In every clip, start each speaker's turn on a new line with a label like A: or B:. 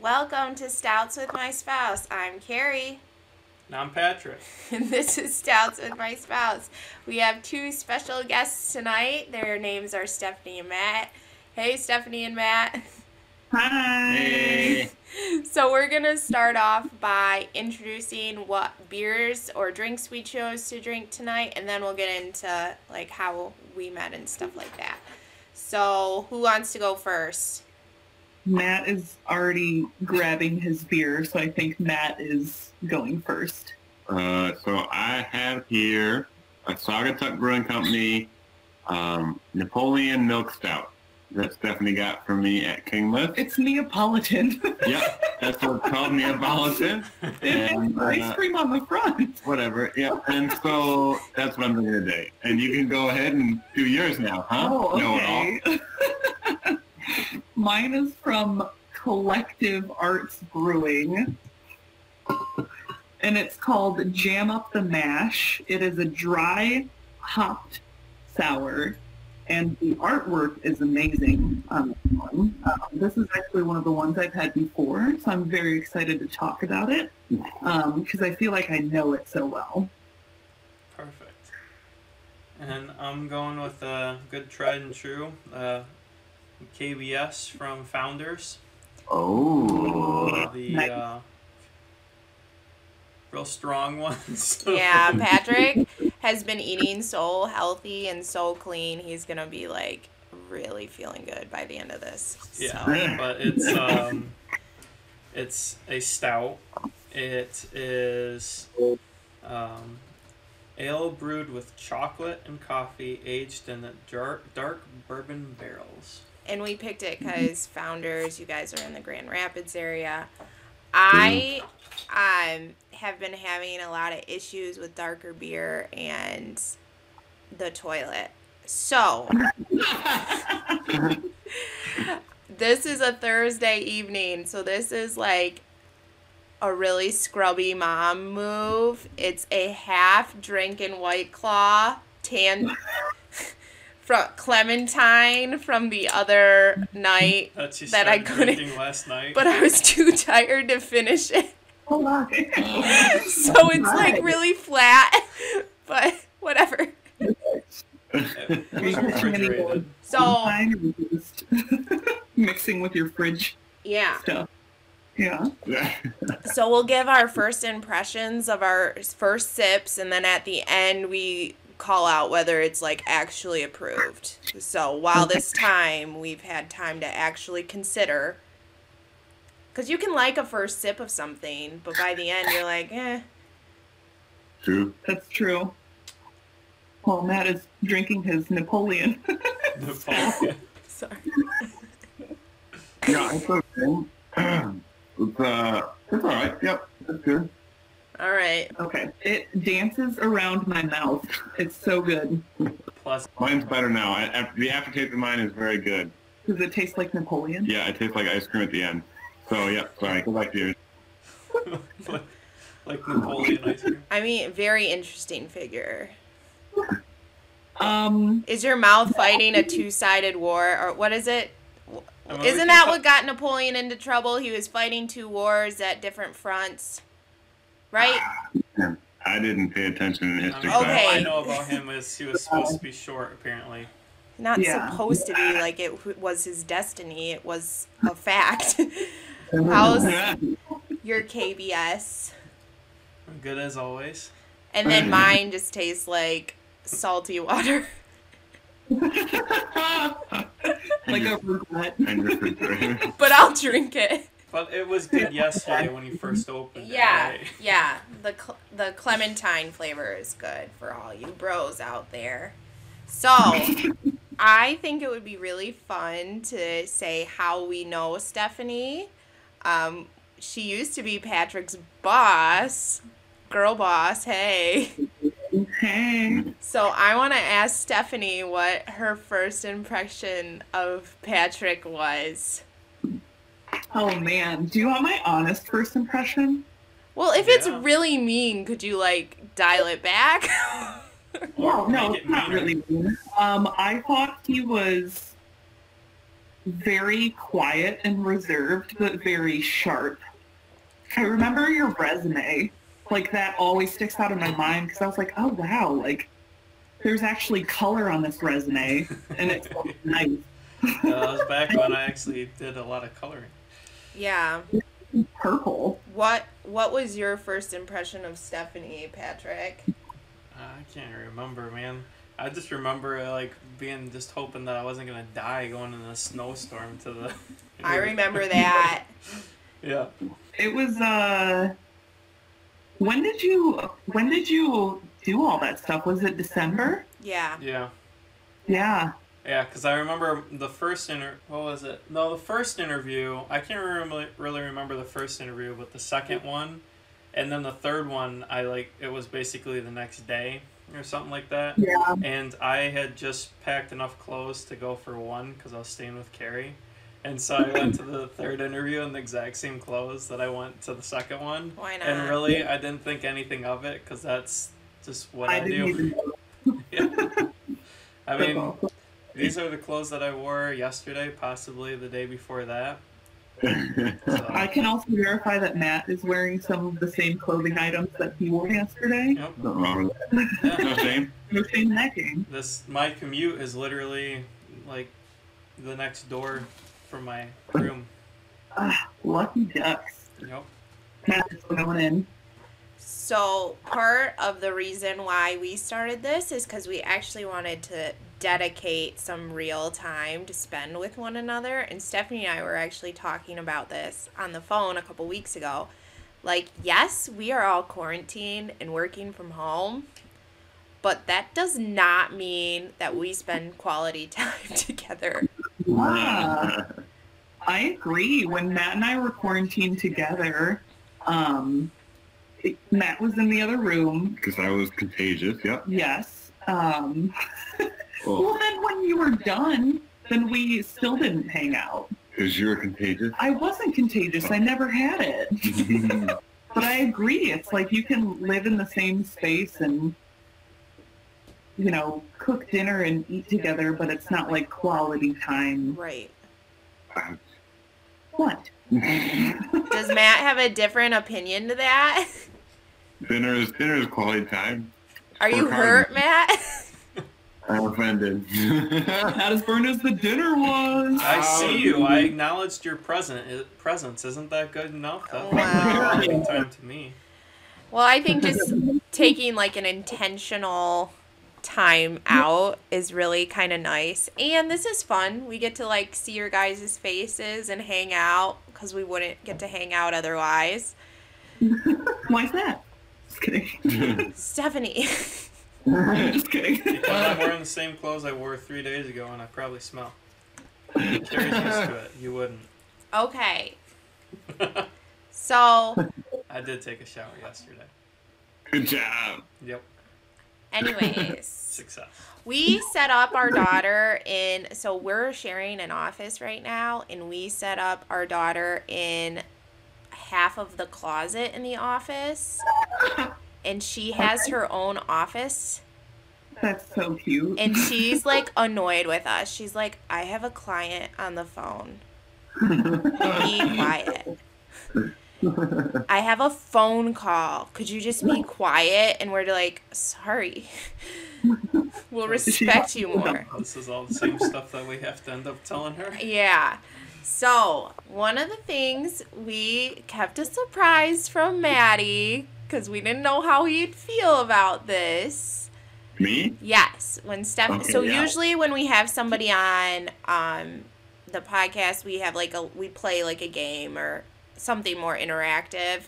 A: Welcome to Stouts with My Spouse. I'm Kerry.
B: And I'm Patrick.
A: And this is Stouts with My Spouse. We have two special guests tonight. Their names are Stephanie and Matt. Hey, Stephanie and Matt.
C: Hi.
D: Hey.
A: So, we're going to start off by introducing what beers or drinks we chose to drink tonight, and then we'll get into like how we met and stuff like that. So, who wants to go first?
C: Matt is already grabbing his beer, so I think Matt is going first.
D: Uh, so I have here a Saugatuck Brewing Company um, Napoleon Milk Stout that Stephanie got for me at Kingma's.
C: It's Neapolitan.
D: yep, that's what it's called, Neapolitan.
C: it
D: And,
C: ice
D: uh,
C: cream on the front.
D: Whatever. Yeah, and so that's what I'm doing today. And you can go ahead and do yours now, huh?
C: Oh,
D: Know it all.
C: okay. Mine is from Collective Arts Brewing. And it's called Jam Up the Mash. It is a dry hopped sour. And the artwork is amazing on this one. Um, this is actually one of the ones I've had before, so I'm very excited to talk about it because I feel like I know it so well.
B: Perfect. And I'm going with a good tried and true uh, KBS from Founders.
D: Oh.
B: The
C: Nice.
B: uh, real strong ones.
A: Yeah, Patrick has been eating so healthy and so clean. He's gonna be like really feeling good by the end of this.
B: Yeah,
A: So,
B: but it's um, it's a stout. It is um, ale brewed with chocolate and coffee, aged in the dark dark bourbon barrels.
A: And we picked it because founders, you guys are in the Grand Rapids area. I um have been having a lot of issues with darker beer and the toilet. So this is a Thursday evening, so this is like a really scrubby mom move. It's a half drinking white claw tan from Clementine from the other night,
B: That she
A: That I couldn't-
B: last night.
A: but I was too tired to finish it.
C: Oh, my.
A: So oh, it's like really flat, but whatever.
B: it was refrigerated.
A: So
C: Mine or just mixing with your fridge
A: yeah.
C: stuff. Yeah.
A: So we'll give our first impressions of our first sips, and then at the end we call out whether it's like actually approved. So while this time we've had time to actually consider, because you can like a first sip of something, but by the end you're like, eh.
D: True.
C: That's true. Well, Matt is drinking his Napoleon.
B: Napoleon.
A: Sorry.
D: Yeah, it's okay. it's, uh, it's all right. Yep, that's good.
A: All right.
C: okay. It dances around my mouth. It's so good.
B: Plus,
D: Mine's better now. I, after, the aftertaste of mine is very good.
C: Does it taste like Napoleon?
D: Yeah, it tastes like ice cream at the end. So, yeah, sorry. Go back to yours.
B: like, like Napoleon ice cream.
A: I mean, very interesting figure.
C: Um,
A: Is your mouth fighting a two-sided war, or what is it?
B: I mean, we
A: Isn't that what got Napoleon into trouble? He was fighting two wars at different fronts, right?
D: I didn't pay attention in
B: I
D: history
B: mean.
A: Okay.
B: All I know about him is he was supposed to be short, apparently.
A: Not
C: Yeah.
A: supposed to be like it was his destiny. It was a fact. How's your KBS?
B: Good as always.
A: And then mine just tastes like salty water.
C: like a regret.
D: And refrigerator.
A: But I'll drink it.
B: But it was good yesterday when you first opened it.
A: Yeah,
B: right?
A: yeah. The cl- the clementine flavor is good for all you bros out there. So, I think it would be really fun to say how we know Stephanie. Um, she used to be Patrick's boss, girl boss. Hey.
C: Hey.
A: So I want to ask Stephanie what her first impression of Patrick was.
C: Oh man, do you want my honest first impression?
A: Well, if it's really mean, could you like dial it back?
B: Or
C: no, it's not really. mean. Um, I thought he was very quiet and reserved, but very sharp. I remember your resume. Like that always sticks out in my mind because I was like, oh wow, like there's actually color on this resume, and it's nice.
B: Uh, that was back when I actually did a lot of coloring.
A: Yeah.
C: Purple.
A: What What was your first impression of Stephanie, Patrick?
B: I can't remember, man. I just remember like being just hoping that I wasn't gonna die going in a snowstorm to the.
A: I remember that.
B: Yeah.
C: It was uh when did you when did you do all that stuff? Was it December?
A: Yeah.
B: Yeah.
C: Yeah.
B: Yeah, because I remember the first inter. What was it? No, the first interview. I can't really really remember the first interview, but the second one, and then the third one. I like it was basically the next day or something like that.
C: Yeah.
B: And I had just packed enough clothes to go for one because I was staying with Kerry. And so I went to the third interview in the exact same clothes that I went to the second one.
A: Why not?
B: And really, I didn't think anything of it because that's just what I,
C: I didn't
B: do.
C: even know.
B: Yeah. I
C: That's
B: mean,
C: awesome.
B: These are the clothes that I wore yesterday, possibly the day before that. So,
C: I can also verify that Matt is wearing some of the same clothing items that he wore yesterday.
B: yep.
D: Nothing wrong with that. No shame.
C: No shame in that game.
B: This my commute is literally like the next door from my room.
C: Ah, lucky ducks.
B: Yep.
C: Matt is going in.
A: So, part of the reason why we started this is because we actually wanted to dedicate some real time to spend with one another. And Stephanie and I were actually talking about this on the phone a couple weeks ago. Like, yes, we are all quarantined and working from home, but that does not mean that we spend quality time together.
C: Ah, I agree. When Matt and I were quarantined together, um, Matt was in the other room.
D: Because I was contagious. Yep.
C: Yes. Um,
D: Well,
C: well, then when you were done, then we still didn't hang out.
D: because you're contagious.
C: I wasn't contagious. I never had it. But I agree. It's like you can live in the same space and, you know, cook dinner and eat together, but it's not like quality time.
A: Right.
C: What?
A: Does Matt have a different opinion to that?
D: dinner is dinner is quality time.
A: Are you hurt,
D: hard.
A: Matt?
D: I'm offended.
C: Not as burned as the dinner was.
B: I see you. I acknowledged your present presence. Isn't that good enough? That oh,
A: Wow.
B: wow. quality time to me.
A: Well, I think just taking like an intentional time out is really kind of nice. And this is fun. We get to like see your guys' faces and hang out because we wouldn't get to hang out otherwise.
C: Why's that? Just kidding.
A: Stephanie.
C: Just kidding.
B: Because I'm wearing the same clothes I wore three days ago, and I probably smell. Kerry's used to it. You wouldn't.
A: okay. So,
B: I did take a shower yesterday.
D: Good job.
B: Yep.
A: anyways,
B: Success.
A: we set up our daughter in, so we're sharing an office right now, and we set up our daughter in half of the closet in the office. And she has her own office.
C: That's so cute.
A: And she's like annoyed with us. She's like, I have a client on the phone. Be quiet. I have a phone call. Could you just be quiet? And we're like, sorry. We'll respect you more.
B: This is all the same stuff that we have to end up telling her.
A: Yeah. So, one of the things we kept a surprise from Maddie because we didn't know how he'd feel about this.
D: Me?
A: Yes, when Steph.
D: Okay,
A: so
D: yeah.
A: usually when we have somebody on um, the podcast, we have like a we play like a game or something more interactive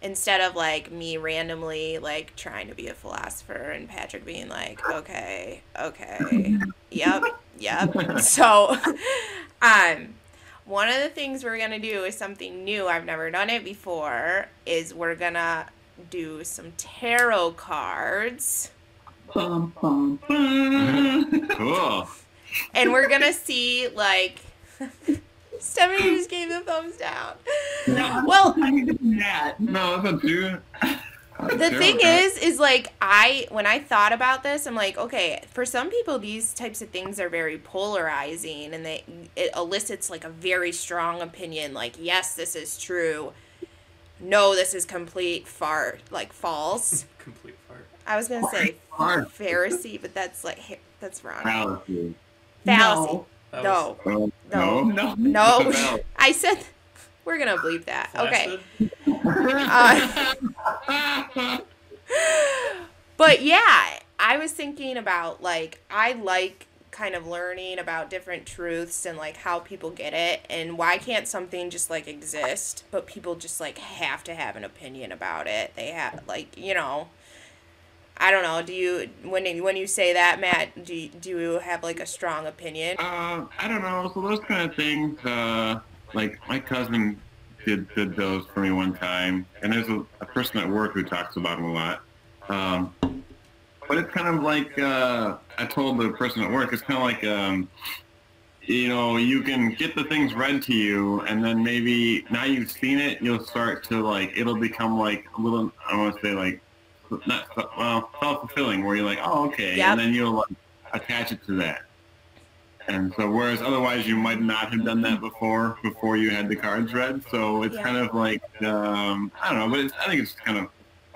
A: instead of like me randomly like trying to be a philosopher and Patrick being like, okay, okay, yep, yep. So, um, one of the things we're gonna do is something new. I've never done it before. Is we're gonna do some tarot cards.
C: Bum, bum, bum.
D: Cool.
A: and we're gonna see like Stephanie just gave the thumbs down.
C: No, I'm
A: Well,
C: talking to Matt.
D: No, that's not true.
A: the thing is is like i when i thought about this i'm like okay for some people these types of things are very polarizing and they it elicits like a very strong opinion like yes this is true no this is complete fart like false
B: Complete fart.
A: i was gonna say
D: Fart.
A: pharisee but that's like that's wrong
D: Fallacy.
A: fallacy
B: That
A: no
B: was
D: No.
A: no
C: No.
A: no
D: It's a fallacy.
A: i said we're gonna believe that okay. Uh, but yeah, I was thinking about like I like kind of learning about different truths and like how people get it and why can't something just like exist but people just like have to have an opinion about it. They have like, you know, I don't know, do you when when you say that, Matt, do you, do you have like a strong opinion?
D: Uh, I don't know. So those kind of things, uh, like my cousin did did those for me one time, and there's a, a person at work who talks about them a lot. Um, but it's kind of like uh, I told the person at work. It's kind of like um, you know, you can get the things read to you, and then maybe now you've seen it, you'll start to like it'll become like a little. I want to say like not well self fulfilling, where you're like, oh okay,
A: Yep.
D: and then you'll like, attach it to that. And so, whereas otherwise you might not have done that before, before you had the cards read. So it's
A: Yeah.
D: kind of like, um, I don't know, but it's, I think it's kind of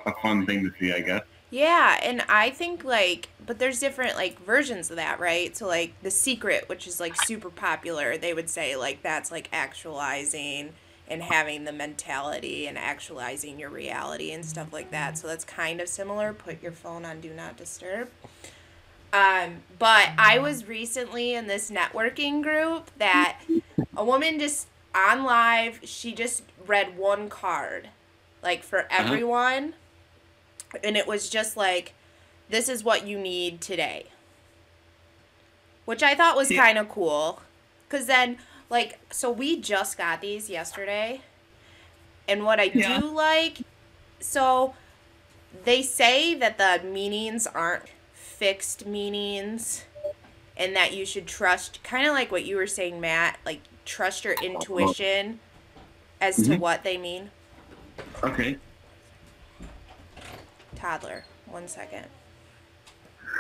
D: a fun thing to see, I guess.
A: Yeah, and I think like but there's different like versions of that, right? So like The Secret, which is like super popular, they would say like that's like actualizing and having the mentality and actualizing your reality and stuff like that. So that's kind of similar. Put your phone on do not disturb. Um, but I was recently in this networking group that a woman just on live, she just read one card like for everyone and it was just like this is what you need today which i thought was
C: Yeah.
A: kind of cool because then like so we just got these yesterday and what i
C: Yeah.
A: do like so they say that the meanings aren't fixed meanings and that you should trust kind of like what you were saying matt like trust your intuition as to
D: Mhm.
A: what they mean
D: Okay.
A: Toddler. One second.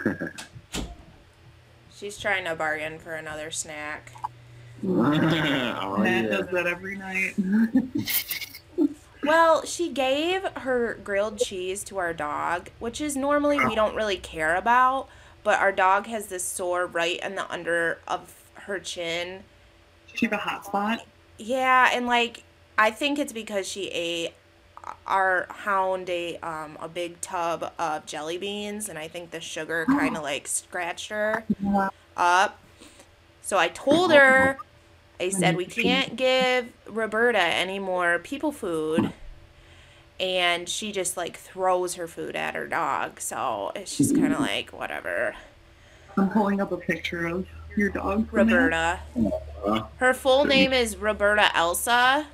A: She's trying to bargain for another snack.
D: oh,
C: Matt
D: yeah.
C: does that every night.
A: Well, she gave her grilled cheese to our dog, which is normally we don't really care about, but our dog has this sore right in the under of her chin.
C: she have a hot spot.
A: Yeah, and like I think it's because she ate our hound ate um, a big tub of jelly beans, and I think the sugar kind of like scratched her up. So I told her, I said we can't give Roberta any more people food. And she just like throws her food at her dog. So it's just kind of like whatever.
C: I'm pulling up a picture of your dog.
A: Roberta. Her full name is Roberta Elsa.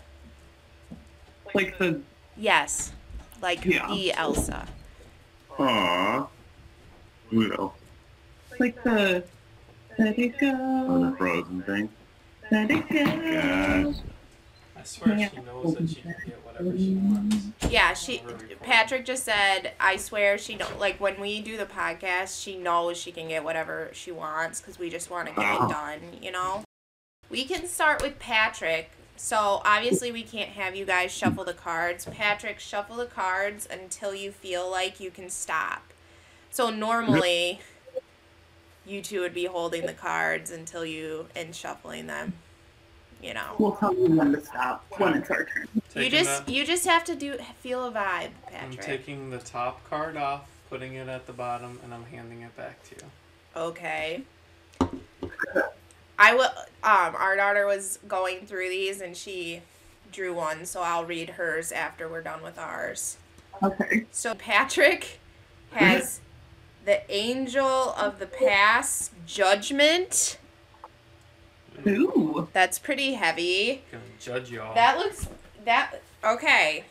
C: Like the
A: Yes. Like
C: Yeah.
A: the Elsa.
D: Aw. Udo.
C: like the let it
D: On the frozen thing.
C: let it go.
D: Gosh.
B: I swear she knows that she can get whatever she wants.
A: Yeah, she Patrick just said, I swear she know like when we do the podcast, she knows she can get whatever she wants cuz we just want to get it
D: uh-huh.
A: done, you know. We can start with Patrick. So, obviously we can't have you guys shuffle the cards. Patrick, shuffle the cards until you feel like you can stop. So, normally you two would be holding the cards until you and shuffling them, you know.
C: We'll tell you when to stop when it's our turn.
A: You just
B: the-
A: you just have to do feel a vibe, Patrick.
B: I'm taking the top card off, putting it at the bottom, and I'm handing it back to you.
A: Okay. I will. Um, our daughter was going through these and she drew one, so I'll read hers after we're done with ours.
C: Okay.
A: So Patrick has the Angel of the Past Judgment.
C: Ooh.
A: That's pretty heavy.
B: Gonna judge y'all.
A: That looks that okay.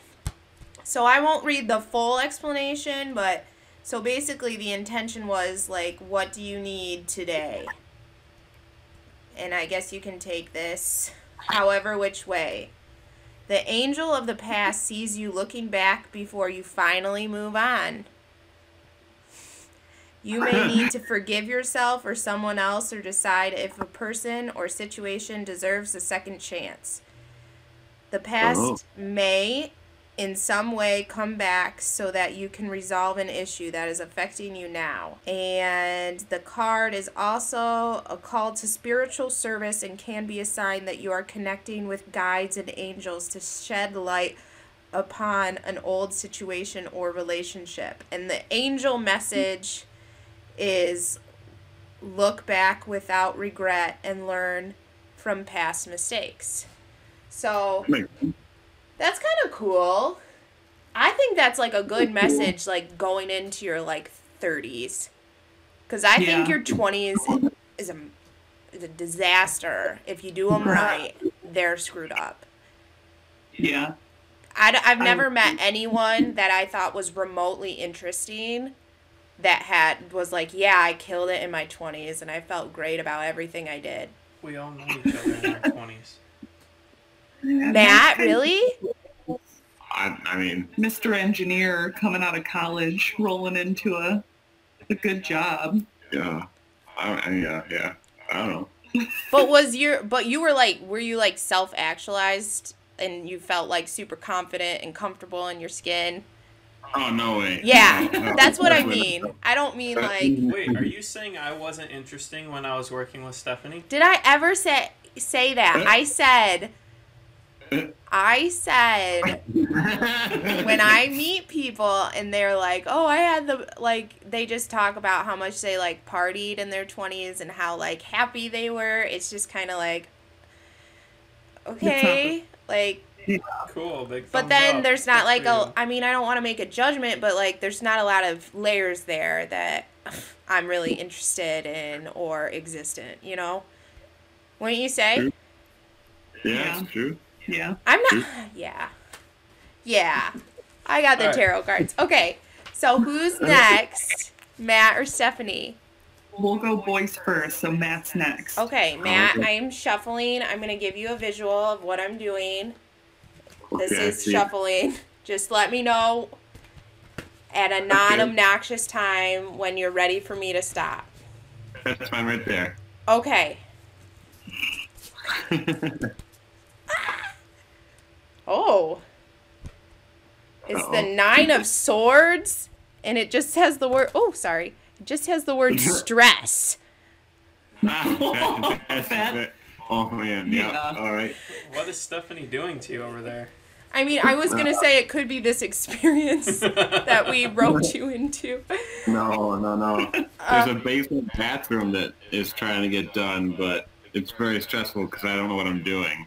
A: So I won't read the full explanation, but so basically the intention was like what do you need today? And I guess you can take this however which way. The angel of the past sees you looking back before you finally move on. You may need to forgive yourself or someone else or decide if a person or situation deserves a second chance. The past
D: Oh.
A: may, in some way, come back so that you can resolve an issue that is affecting you now. And the card is also a call to spiritual service and can be a sign that you are connecting with guides and angels to shed light upon an old situation or relationship. And the angel message is look back without regret and learn from past mistakes. So that's kind of cool. I think that's like a good message, like going into your like 30s, because I
C: Yeah.
A: think your 20s is a is a disaster if you do them right. They're screwed up.
C: Yeah.
A: I, have
C: I-
A: never met anyone that I thought was remotely interesting that had was like, yeah, I killed it in my 20s and I felt great about everything I did.
B: We all know each other in our twenties.
A: Matt, really?
D: I, I mean,
C: Mr. Engineer coming out of college, rolling into a a good job.
D: yeah, I, I, yeah, yeah. I don't know.
A: But was your but you were like were you like self actualized and you felt like super confident and comfortable in your skin?
D: Oh no way.
A: Yeah,
D: No, no,
A: that's what I mean. I don't mean
D: uh,
A: like
B: Wait, are you saying I wasn't interesting when I was working with Stephanie?
A: did I ever say say that? I said I said when I meet people and they're like, "Oh, I had the like," they just talk about how much they like partied in their twenties and how like happy they were. It's just kind of like, okay, like,
B: Cool, big.
A: but then
B: up.
A: there's not
B: Good
A: like
B: for
A: a.
B: you.
A: I mean, I don't want to make a judgment, but like, there's not a lot of layers there that I'm really interested in or existent. You know, wouldn't you say?
D: True. yeah,
C: Yeah.
D: it's true.
C: Yeah.
A: I'm not. Hmm. Yeah. Yeah. I got the
B: Alright.
A: tarot cards. Okay. So who's next? Matt or Stephanie?
C: We'll go boys first, so Matt's next.
A: Okay, oh,
D: Matt.
A: I'm shuffling. I'm going to give you a visual of what I'm doing. This
D: Okay, I
A: is shuffling. Just let me know at a non obnoxious time when you're ready for me to stop.
D: That's mine right there.
A: Okay. Oh. It's the
D: Uh-oh.
A: nine of swords, and it just has the word. Oh, sorry. It just has the word stress.
D: Ah, that's-
C: That-
D: that's- oh man, yeah.
C: Yeah.
D: All right.
B: What is Stephanie doing to you over there?
A: I mean, I was going to say it could be this experience that we roped you into.
D: No, no, no. There's
A: Uh,
D: a basement bathroom that is trying to get done, but it's very stressful because I don't know what I'm doing.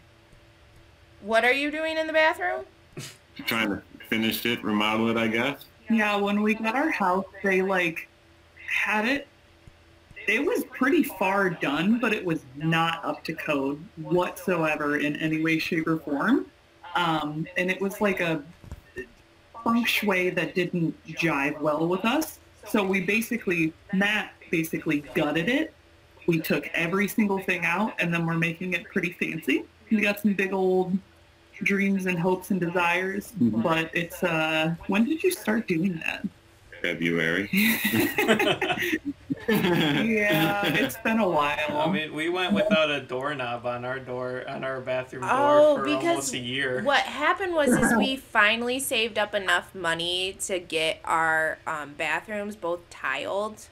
A: What are you doing in the bathroom?
D: Trying to finish it, remodel it, I guess.
C: Yeah, when we got our house, they like had it. It was pretty far done, but it was not up to code whatsoever in any way, shape, or form. Um, and it was like a feng shui that didn't jive well with us. So we basically, Matt basically gutted it. We took every single thing out, and then we're making it pretty fancy. We got some big old dreams and hopes and desires,
D: Mhm.
C: but it's uh when did you start doing that?
D: February.
C: Yeah, it's been a while.
B: I mean, we went without a doorknob on our door on our bathroom door
A: Oh,
B: for
A: because
B: almost a year.
A: What happened was is we finally saved up enough money to get our um, bathrooms both tiled.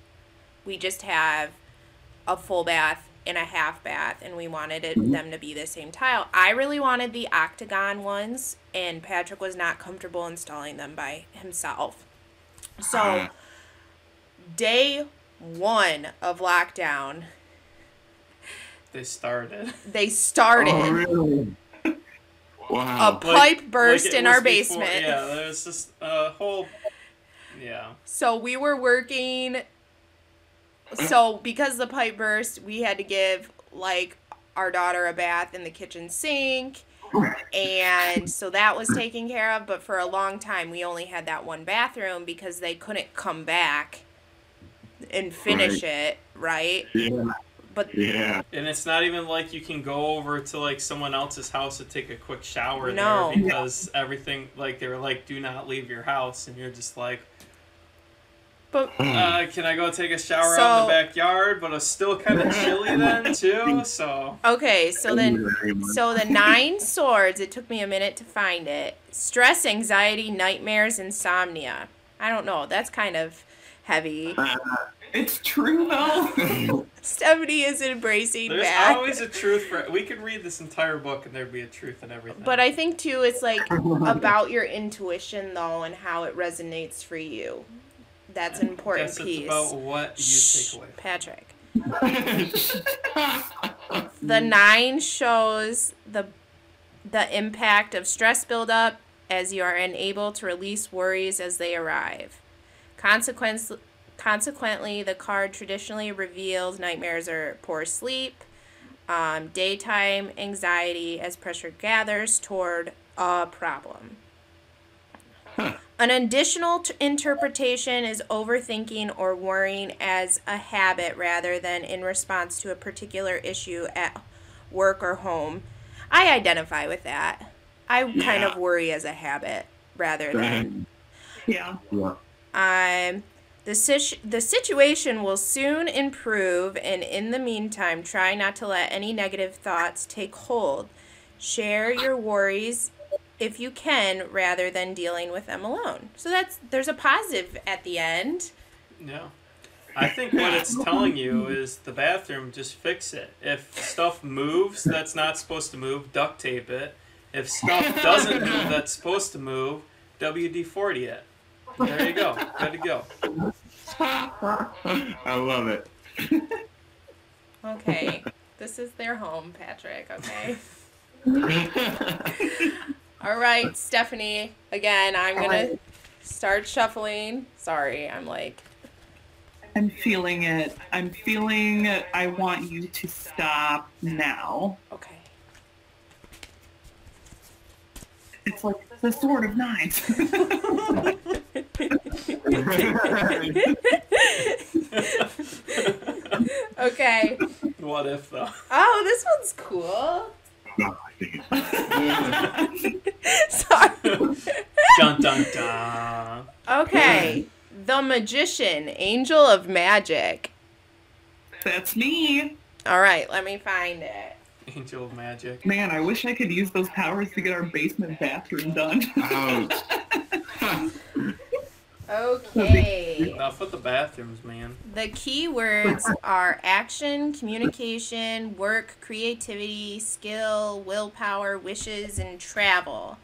A: We just have a full bath and a half bath, and we wanted it,
D: Mhm.
A: them to be the same tile. I really wanted the octagon ones, and Patrick was not comfortable installing them by himself. So,
D: Ah.
A: day one of lockdown,
B: They started.
A: they started.
D: Oh, really?
A: A
D: Wow.
A: pipe burst
B: Like
A: in our
B: was before-
A: basement.
B: yeah, there was just a whole. Yeah.
A: So we were working. So because the pipe burst, we had to give like our daughter a bath in the kitchen sink. And so that was taken care of. But for a long time, we only had that one bathroom because they couldn't come back and finish it, right?
D: Yeah.
A: but
D: Yeah.
B: And it's not even like you can go over to like someone else's house to take a quick shower
A: No.
B: there because everything like they were like, do not leave your house, and you're just like,
A: but
B: uh, can I go take a shower out in the backyard? But it's still kind of chilly then too. So
A: okay, so then So the nine swords, it took me a minute to find it. Stress, anxiety, nightmares, insomnia. I don't know. That's kind of heavy.
C: It's true though.
A: Stephanie is embracing
B: there's
A: back.
B: always a truth for. We could read this entire book and there'd be a truth in everything.
A: But I think too, it's like about your intuition though, and how it resonates for you. That's an important
B: guess
A: piece.
B: it's about what you
A: Shh,
B: take away.
A: Patrick. The nine shows the the impact of stress buildup as you are unable to release worries as they arrive. Consequence, consequently, the card traditionally reveals nightmares or poor sleep, um, daytime anxiety as pressure gathers toward a problem. An additional t- interpretation is overthinking or worrying as a habit rather than in response to a particular issue at work or home. I identify with that. I kind of worry as a habit rather than
C: yeah.
D: yeah.
A: um, the, situ- the situation will soon improve, and in the meantime, try not to let any negative thoughts take hold. Share your worries if you can, rather than dealing with them alone. So that's there's a positive at the end.
B: Yeah. I think what it's telling you is the bathroom, just fix it. If stuff moves that's not supposed to move, duct tape it. If stuff doesn't move that's supposed to move, WD 40 it. There you go. Good to go.
D: I love it.
A: Okay, this is their home, Patrick. Okay. All right, Stephanie. Again, I'm gonna start shuffling. Sorry, I'm like.
C: I'm feeling it. I'm feeling I want you to stop now.
A: Okay.
C: It's like the sword of nines.
A: Okay.
B: What if though?
A: Oh, this one's cool.
D: No, I think it's-
A: Sorry.
B: Dun dun dun.
A: Okay. The Magician, Angel of Magic.
C: That's me.
A: All right, let me find it.
B: Angel of Magic.
C: Man, I wish I could use those powers to get our basement bathroom done.
D: Ouch.
A: Okay.
B: Enough with the bathrooms, man.
A: The key words are action, communication, work, creativity, skill, willpower, wishes, and travel.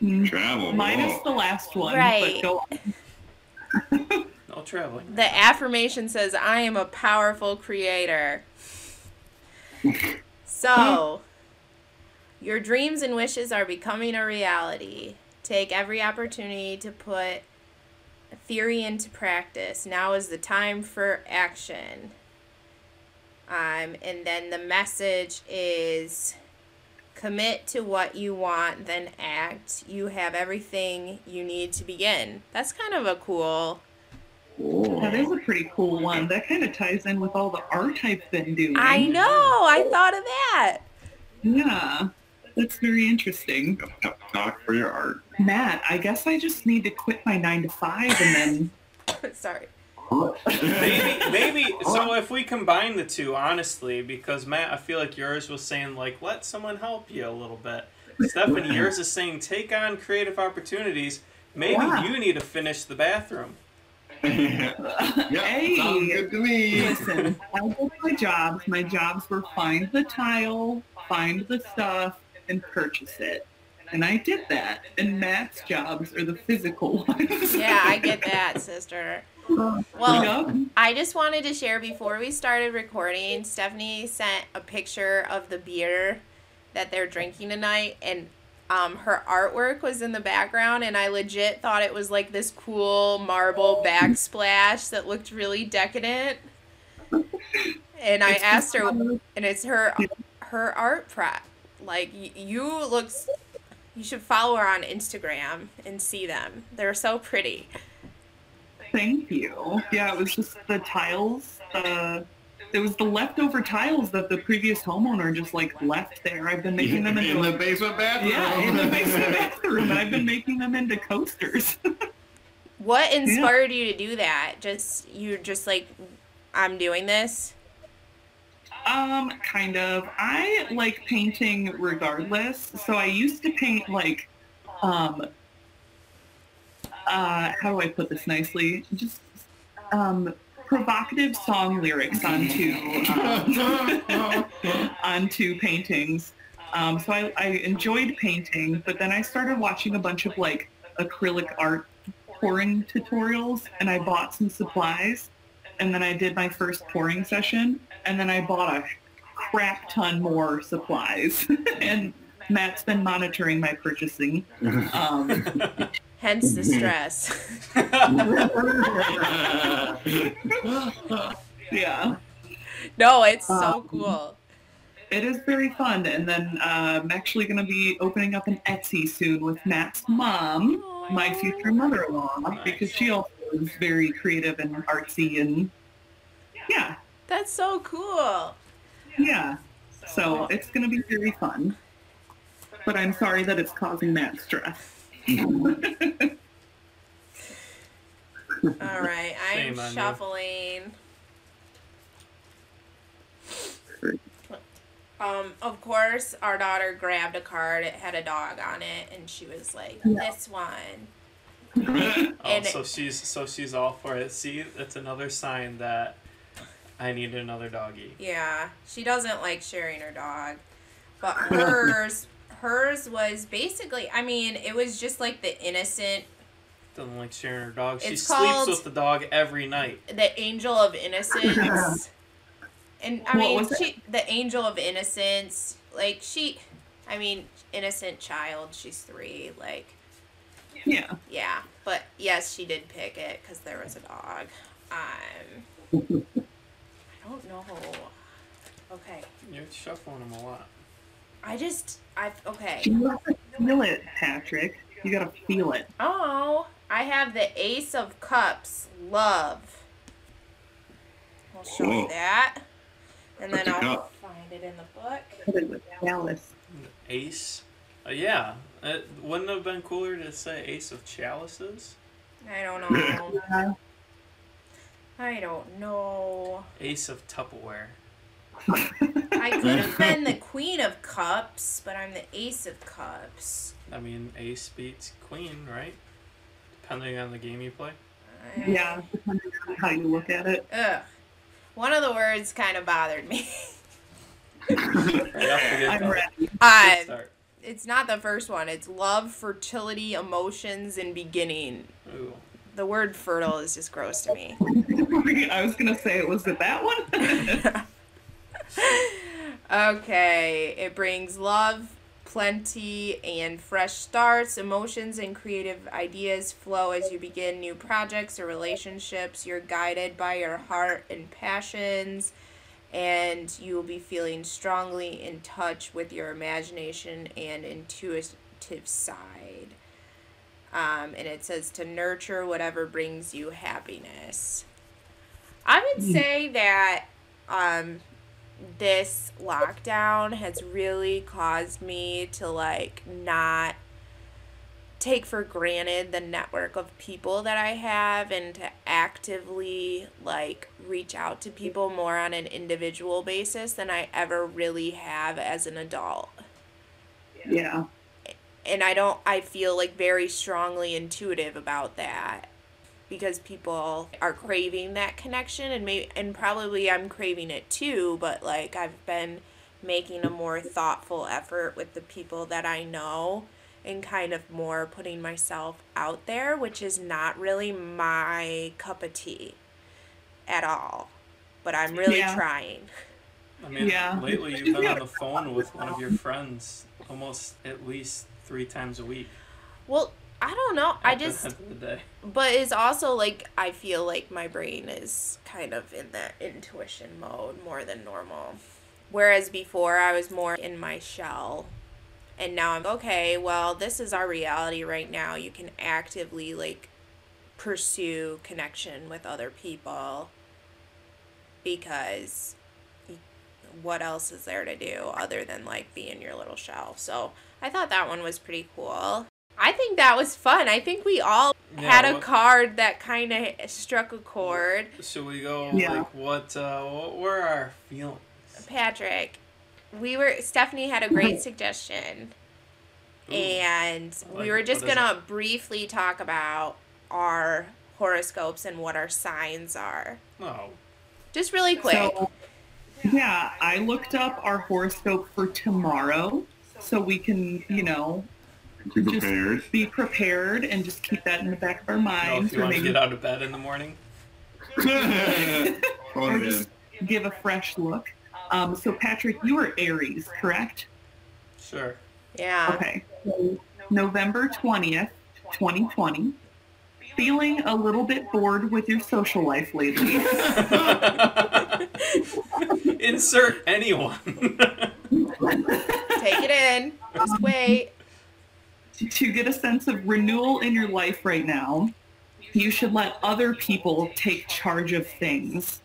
A: Hmm.
D: Travel.
C: Minus
D: whoa. Oh.
C: the last one.
A: Right.
C: But go on.
B: No traveling.
A: The affirmation says, I am a powerful creator. So, your dreams and wishes are becoming a reality. Take every opportunity to put theory into practice. Now is the time for action. Um, and then the message is commit to what you want, then act. You have everything you need to begin. That's kind of a cool.
C: That is a pretty cool one. That kind of ties in with all the art I've been doing.
A: I know. I thought of that.
C: Yeah. That's very interesting.
D: Pep talk for your art.
C: Matt, I guess I just need to quit my nine to five and then
A: Sorry.
B: Maybe, maybe. So if we combine the two, honestly, because Matt, I feel like yours was saying like, let someone help you a little bit. Stephanie, yours is saying take on creative opportunities. Maybe
C: Yeah.
B: you need to finish the bathroom.
D: yeah,
C: Hey.
D: sounds good to me.
C: listen, I did my jobs. My jobs were find the tile, find the stuff, and purchase it. And I did that. And Matt's jobs are the physical ones.
A: Yeah, I get that, sister. Well. I just wanted to share before we started recording, Stephanie sent a picture of the beer that they're drinking tonight and um, her artwork was in the background and I legit thought it was like this cool marble backsplash that looked really decadent. And I
C: It's
A: asked her and it's her her art prep. Like y- you looks you should follow her on Instagram and see them. They're so pretty.
C: Thank you. Yeah, it was just the tiles. Uh, it was the leftover tiles that the previous homeowner just like left there. I've been making them into
D: in the basement bathroom.
C: yeah, in the basement bathroom, and I've been making them into coasters.
A: What inspired you to do that? Just you're just like I'm doing this.
C: Um, kind of. I like painting regardless. So I used to paint like, um, uh, how do I put this nicely? Just um, provocative song lyrics onto um, onto paintings. Um, so I, I enjoyed painting, but then I started watching a bunch of like acrylic art pouring tutorials, and I bought some supplies, and then I did my first pouring session, and then I bought a crap ton more supplies, and Matt's been monitoring my purchasing. Um,
A: Hence the stress.
C: yeah,
A: no, it's so
C: Um,
A: cool.
C: it is very fun, and then uh, I'm actually going to be opening up an Etsy soon with Matt's mom, my future mother-in-law, because she also is very creative and artsy, and yeah,
A: That's so cool.
C: yeah. So it's going to be very fun. But I'm sorry that it's causing that stress.
A: All right, I'm
B: Shame
A: shuffling. Um, of course, our daughter grabbed a card. It had a dog on it, and she was like,
C: Yeah.
A: "This one."
B: Oh, so she's so she's all for it. See, that's another sign that I need another doggy.
A: Yeah, she doesn't like sharing her dog, but hers, hers was basically. I mean, it was just like the innocent,
B: Doesn't like sharing her dog. She sleeps with the dog every night.
A: the angel of innocence. And I
C: What
A: mean,
C: was it?
A: the angel of innocence. Like she, I mean, innocent child. She's three. Like.
C: Yeah.
A: Yeah, but yes, she did pick it because there was a dog. Um, I don't know. Okay,
B: You're shuffling them a lot.
A: I just I okay.
C: You have to feel it, Patrick. You got to feel it.
A: Oh, I have the Ace of Cups, love. I'll show you that, and then
D: What's a
A: I'll
D: cup?
A: find it in the book.
C: Put it with Alice.
B: Ace. Uh, yeah. It wouldn't have been cooler to say Ace of Chalices.
A: I don't know.
C: Uh,
A: I don't know.
B: Ace of Tupperware.
A: I could have been the Queen of Cups, but I'm the Ace of Cups.
B: I mean, Ace beats Queen, right? Depending on the game you play.
A: I-
C: yeah, depending on how you look at it.
A: Ugh. One of the words kind of bothered me.
B: Right off the get
C: I'm ready.
B: Good
A: uh,
B: start.
A: It's not the first one. It's love, fertility, emotions, and beginning.
B: Ooh.
A: The word fertile is just gross to me.
C: I was gonna say it was it that one.
A: okay, it brings love, plenty, and fresh starts. Emotions and creative ideas flow as you begin new projects or relationships. You're guided by your heart and passions, and you will be feeling strongly in touch with your imagination and intuitive side. Um, and it says to nurture whatever brings you happiness. I would
C: Mm.
A: say that um, this lockdown has really caused me to like not take for granted the network of people that I have and to actively like reach out to people more on an individual basis than I ever really have as an adult
C: yeah.
A: and I don't I feel like very strongly intuitive about that because people are craving that connection and maybe and probably I'm craving it too but like I've been making a more thoughtful effort with the people that I know and kind of more putting myself out there which is not really my cup of tea at all but I'm really
C: Yeah.
A: trying
B: I mean,
C: Yeah.
B: lately you've been on the phone with one of your friends almost at least three times a week.
A: well I don't know I
B: at the
A: just
B: end the day.
A: but it's also like I feel like my brain is kind of in that intuition mode more than normal. Whereas before I was more in my shell. And now I'm okay, well, this is our reality right now. You can actively like pursue connection with other people because what else is there to do other than like be in your little shell. So I thought that one was pretty cool. I think that was fun. I think we all
B: Yeah,
A: had a
B: what-
A: card that kind of struck a chord.
B: Should we go
C: Yeah.
B: like what? Uh, what were our feelings?
A: Patrick, we were Stephanie had a great suggestion.
B: Ooh.
A: and
B: I
A: we were just gonna briefly talk about our horoscopes and what our signs are.
B: Oh,
A: Just really quick.
C: So, yeah, I looked up our horoscope for tomorrow so we can, you know,
D: Be
C: Just-
D: prepared.
C: be prepared and just keep that in the back of our
B: No,
C: minds
B: if you
C: or
B: want to get out of bed in the morning.
C: Or just give a fresh look. Um, so, Patrick, you are Aries, correct?
B: Sure.
A: yeah.
C: Okay. So November 20th, 2020. Feeling a little bit bored with your social life lately.
B: Insert anyone.
A: Take it in. Just wait.
C: to get a sense of renewal in your life right now, you should let other people take charge of things.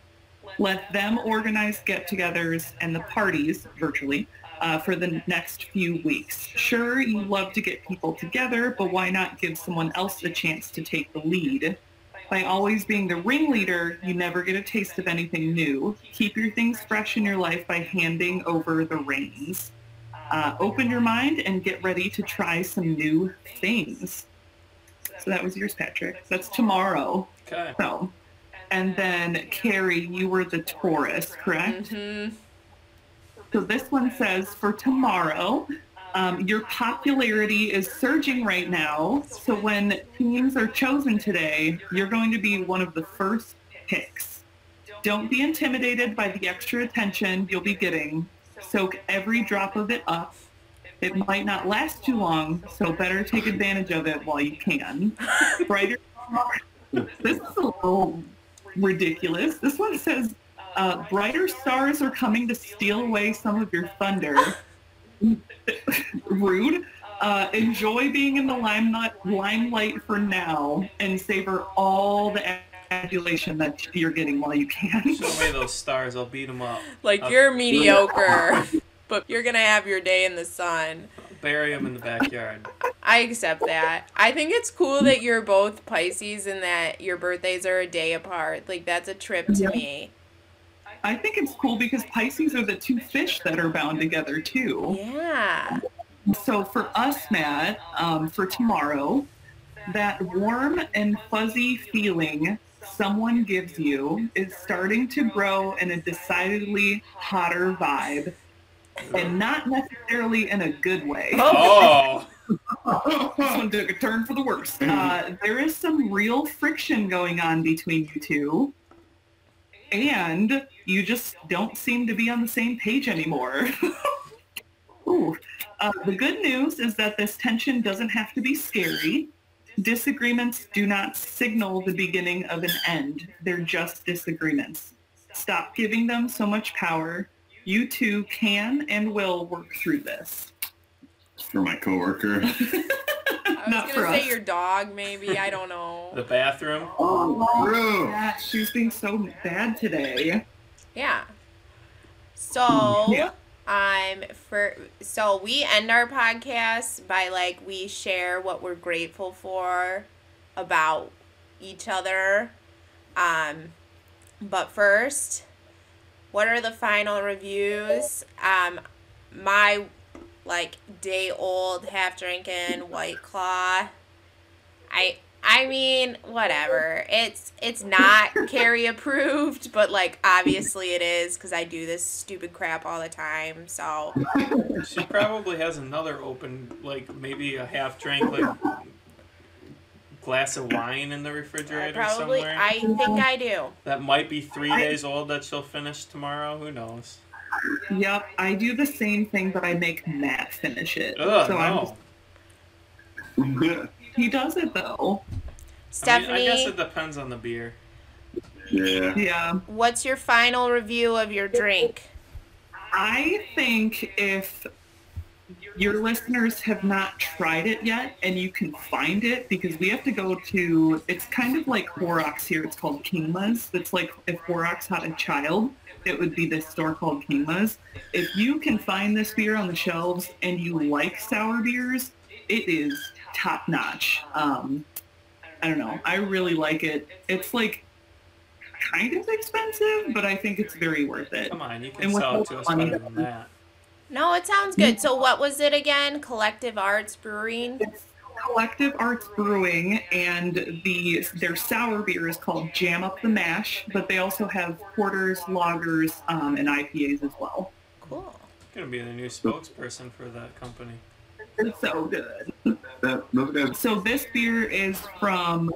C: Let them organize get-togethers and the parties virtually uh, for the next few weeks. Sure, you love to get people together, but why not give someone else the chance to take the lead? By always being the ringleader, you never get a taste of anything new. Keep your things fresh in your life by handing over the reins. Uh, open your mind and get ready to try some new things. So that was yours, Patrick. That's tomorrow.
B: Okay.
C: So, and then Kerry, you were the Taurus, correct?
A: hmm
C: So this one says for tomorrow, um, your popularity is surging right now. So when teams are chosen today, you're going to be one of the first picks. Don't be intimidated by the extra attention you'll be getting. Soak every drop of it up. It might not last too long, so better take advantage of it while you can. Brighter. This is a little ridiculous. This one says, uh, brighter stars are coming to steal away some of your thunder. Rude. Uh, enjoy being in the limelight, limelight for now and savor all the adulation that you're getting while you can.
B: Show me those stars. I'll beat them up.
A: Like you're mediocre, but you're gonna have your day in the sun.
B: Bury them in the backyard.
A: I accept that. I think it's cool that you're both Pisces and that your birthdays are a day apart. Like that's a trip to
C: Yeah.
A: me.
C: I think it's cool because Pisces are the two fish that are bound together too.
A: Yeah.
C: So for us, Matt, um, for tomorrow, that warm and fuzzy feeling someone gives you is starting to grow in a decidedly hotter vibe, and not necessarily in a good way.
B: Oh.
C: this one took a turn for the worse. Uh, there is some real friction going on between you two, and you just don't seem to be on the same page anymore. Ooh. Uh, the good news is that this tension doesn't have to be scary. Disagreements do not signal the beginning of an end. They're just disagreements. Stop giving them so much power. You two can and will work through this.
D: For my coworker.
A: I was
C: Not for
A: gonna say
C: us.
A: your dog, maybe. I don't know.
B: The bathroom.
C: Oh,
D: True.
C: yeah, she's being so bad today.
A: Yeah. So
C: Yeah.
A: um for so we end our podcast by like we share what we're grateful for about each other. Um but first, what are the final reviews? Um my like day old half drinking white claw. I I mean, whatever. It's it's not Kerry approved, but like obviously it is because I do this stupid crap all the time. So
B: She probably has another open, like maybe a half drink, like glass of wine in the
A: I
B: refrigerator
A: probably
B: somewhere.
A: I think I do.
B: That might be three
C: I-
B: days old that she'll finish tomorrow. Who knows?
C: Yep, I do the same thing, but I make Matt finish it.
B: Ugh,
C: so I'm
B: no.
C: just, he does it though.
B: I, mean,
A: Stephanie,
B: I guess it depends on the beer.
D: yeah.
C: Yeah.
A: what's your final review of your drink?
C: I think if your listeners have not tried it yet and you can find it because we have to go to it's kind of like Horrocks here it's called Kingma's. It's like if Horrocks had a child it would be this store called Kingma's. If you can find this beer on the shelves and you like sour beers it is top notch um, I don't know I really like it. It's like kind of expensive but I think it's very worth it.
B: Come on, you can sell it to us better than that.
A: No, it sounds good. So what was it again? Collective Arts Brewing.
C: It's Collective Arts Brewing, and the their sour beer is called Jam Up the Mash. But they also have porters, lagers, um, and IPAs as well.
A: Cool.
B: gonna be the new spokesperson for that company.
C: It's so good.
D: That, those guys.
C: So this beer is from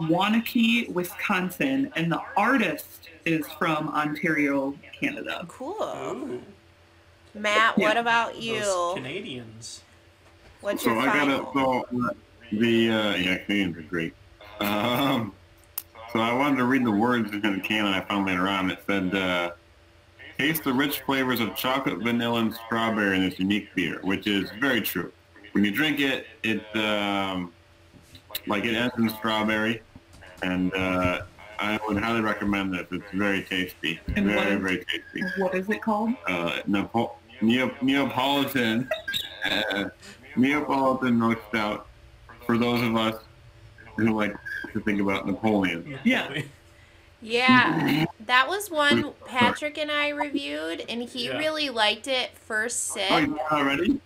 C: Waunakee, Wisconsin, and the artist is from Ontario, Canada.
A: Cool.
B: Ooh,
A: Matt, what
C: Yeah.
A: about
B: those
A: you?
B: Canadians.
A: What's
D: So
A: your
D: I
A: final?
D: got it. So the uh, yeah, Canadians are great. Um, so I wanted to read the words in the can I found later on. It said, uh, "Taste the rich flavors of chocolate, vanilla, and strawberry in this unique beer," which is very true. When you drink it, it um, like it ends in strawberry, and uh, I would highly recommend this. It's very tasty,
C: And
D: very
C: is-
D: very tasty.
C: What is it called?
D: uh, Nepo- Neo- Neapolitan, uh, Neapolitan milk stout for those of us who like to think about Napoleon.
C: Yeah.
A: Yeah, that was one Patrick and I reviewed, and he
B: Yeah.
A: really liked it first sip.
D: Oh, you already?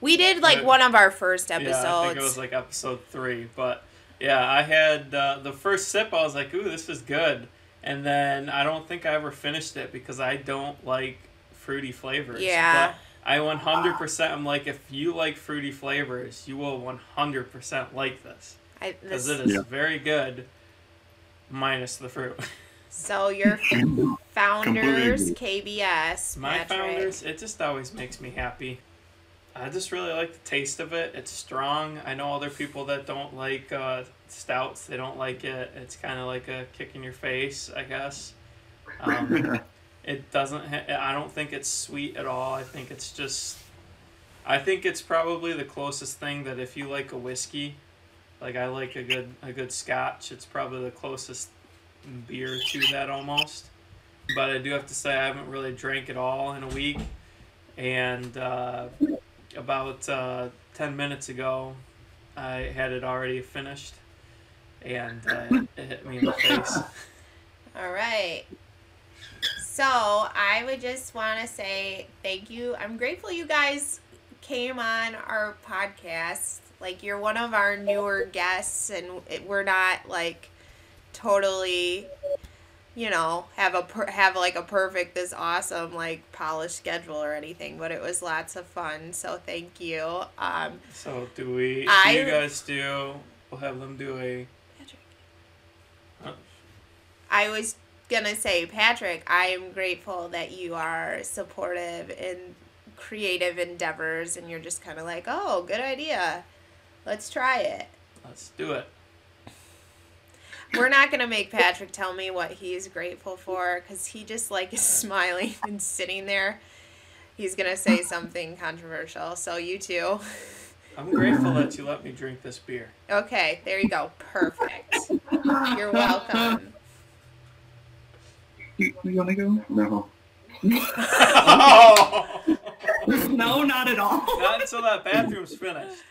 A: We did like one of our first episodes.
B: Yeah, I think
A: episodes.
B: it was like episode three. But yeah, I had uh, the first sip. I was like, "Ooh, this is good," and then I don't think I ever finished it because I don't like fruity flavors.
A: Yeah.
B: But I 100%. I'm like, if you like fruity flavors, you will 100% like this
A: I,
B: because it is
D: Yeah.
B: very good, minus the fruit.
A: so your founders, KBS,
B: My
A: Patrick.
B: founders, it just always makes me happy. I just really like the taste of it. It's strong. I know other people that don't like uh, stouts. They don't like it. It's kind of like a kick in your face, I guess. Um, it doesn't. Ha- I don't think it's sweet at all. I think it's just. I think it's probably the closest thing that if you like a whiskey, like I like a good a good Scotch, it's probably the closest beer to that almost. But I do have to say I haven't really drank it all in a week, and uh, about uh, ten minutes ago, I had it already finished, and uh, it hit me in the face.
A: All right. So I would just want to say thank you. I'm grateful you guys came on our podcast. Like you're one of our newer guests, and we're not like totally, you know, have a per, have like a perfect, this awesome like polished schedule or anything. But it was lots of fun. So thank you. Um,
B: So do we? Do
A: I-
B: you guys do? We'll have them do a.
A: I was gonna say, Patrick, I am grateful that you are supportive in creative endeavors and you're just kind of like, oh, good idea. Let's try it.
B: Let's do it.
A: We're not gonna make Patrick tell me what he's grateful for because he just like is smiling and sitting there. He's gonna say something controversial. So you too.
B: I'm grateful that you let me drink this beer.
A: Okay, there you go. Perfect. You're welcome.
C: You, you want to go?
D: No.
B: oh!
C: No, not at all.
B: Not until that bathroom's finished.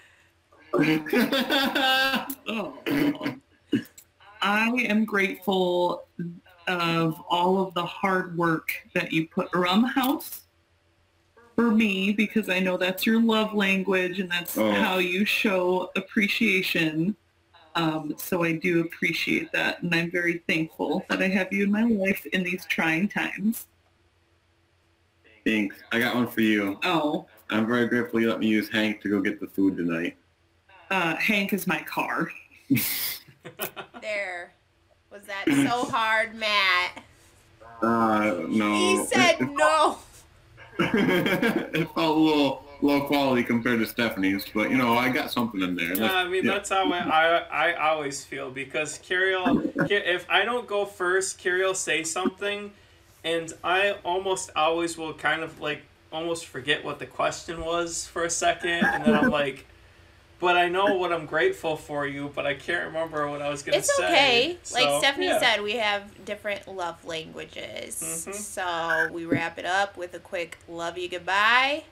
C: Oh. I am grateful of all of the hard work that you put around the house for me because I know that's your love language and that's
D: Oh.
C: how you show appreciation. Um, so I do appreciate that and I'm very thankful that I have you in my life in these trying times.
D: Thanks. I got one for you.
C: Oh,
D: I'm very grateful you let me use Hank to go get the food tonight.
C: uh, Hank is my car.
A: There. Was that so hard, Matt?
D: Uh, no.
A: He said no.
D: it felt a little low quality compared to Stephanie's, but you know, I got something in there.
B: Yeah, I mean
D: yeah.
B: that's how I, I I always feel because Kerry if I don't go first, Kerry will say something, and I almost always will kind of like almost forget what the question was for a second, and then I'm like, but I know what I'm grateful for you, but I can't remember what I was gonna
A: It's
B: say.
A: okay.
B: So,
A: like Stephanie
B: yeah.
A: said, we have different love languages.
B: Mhm.
A: So we wrap it up with a quick love you goodbye.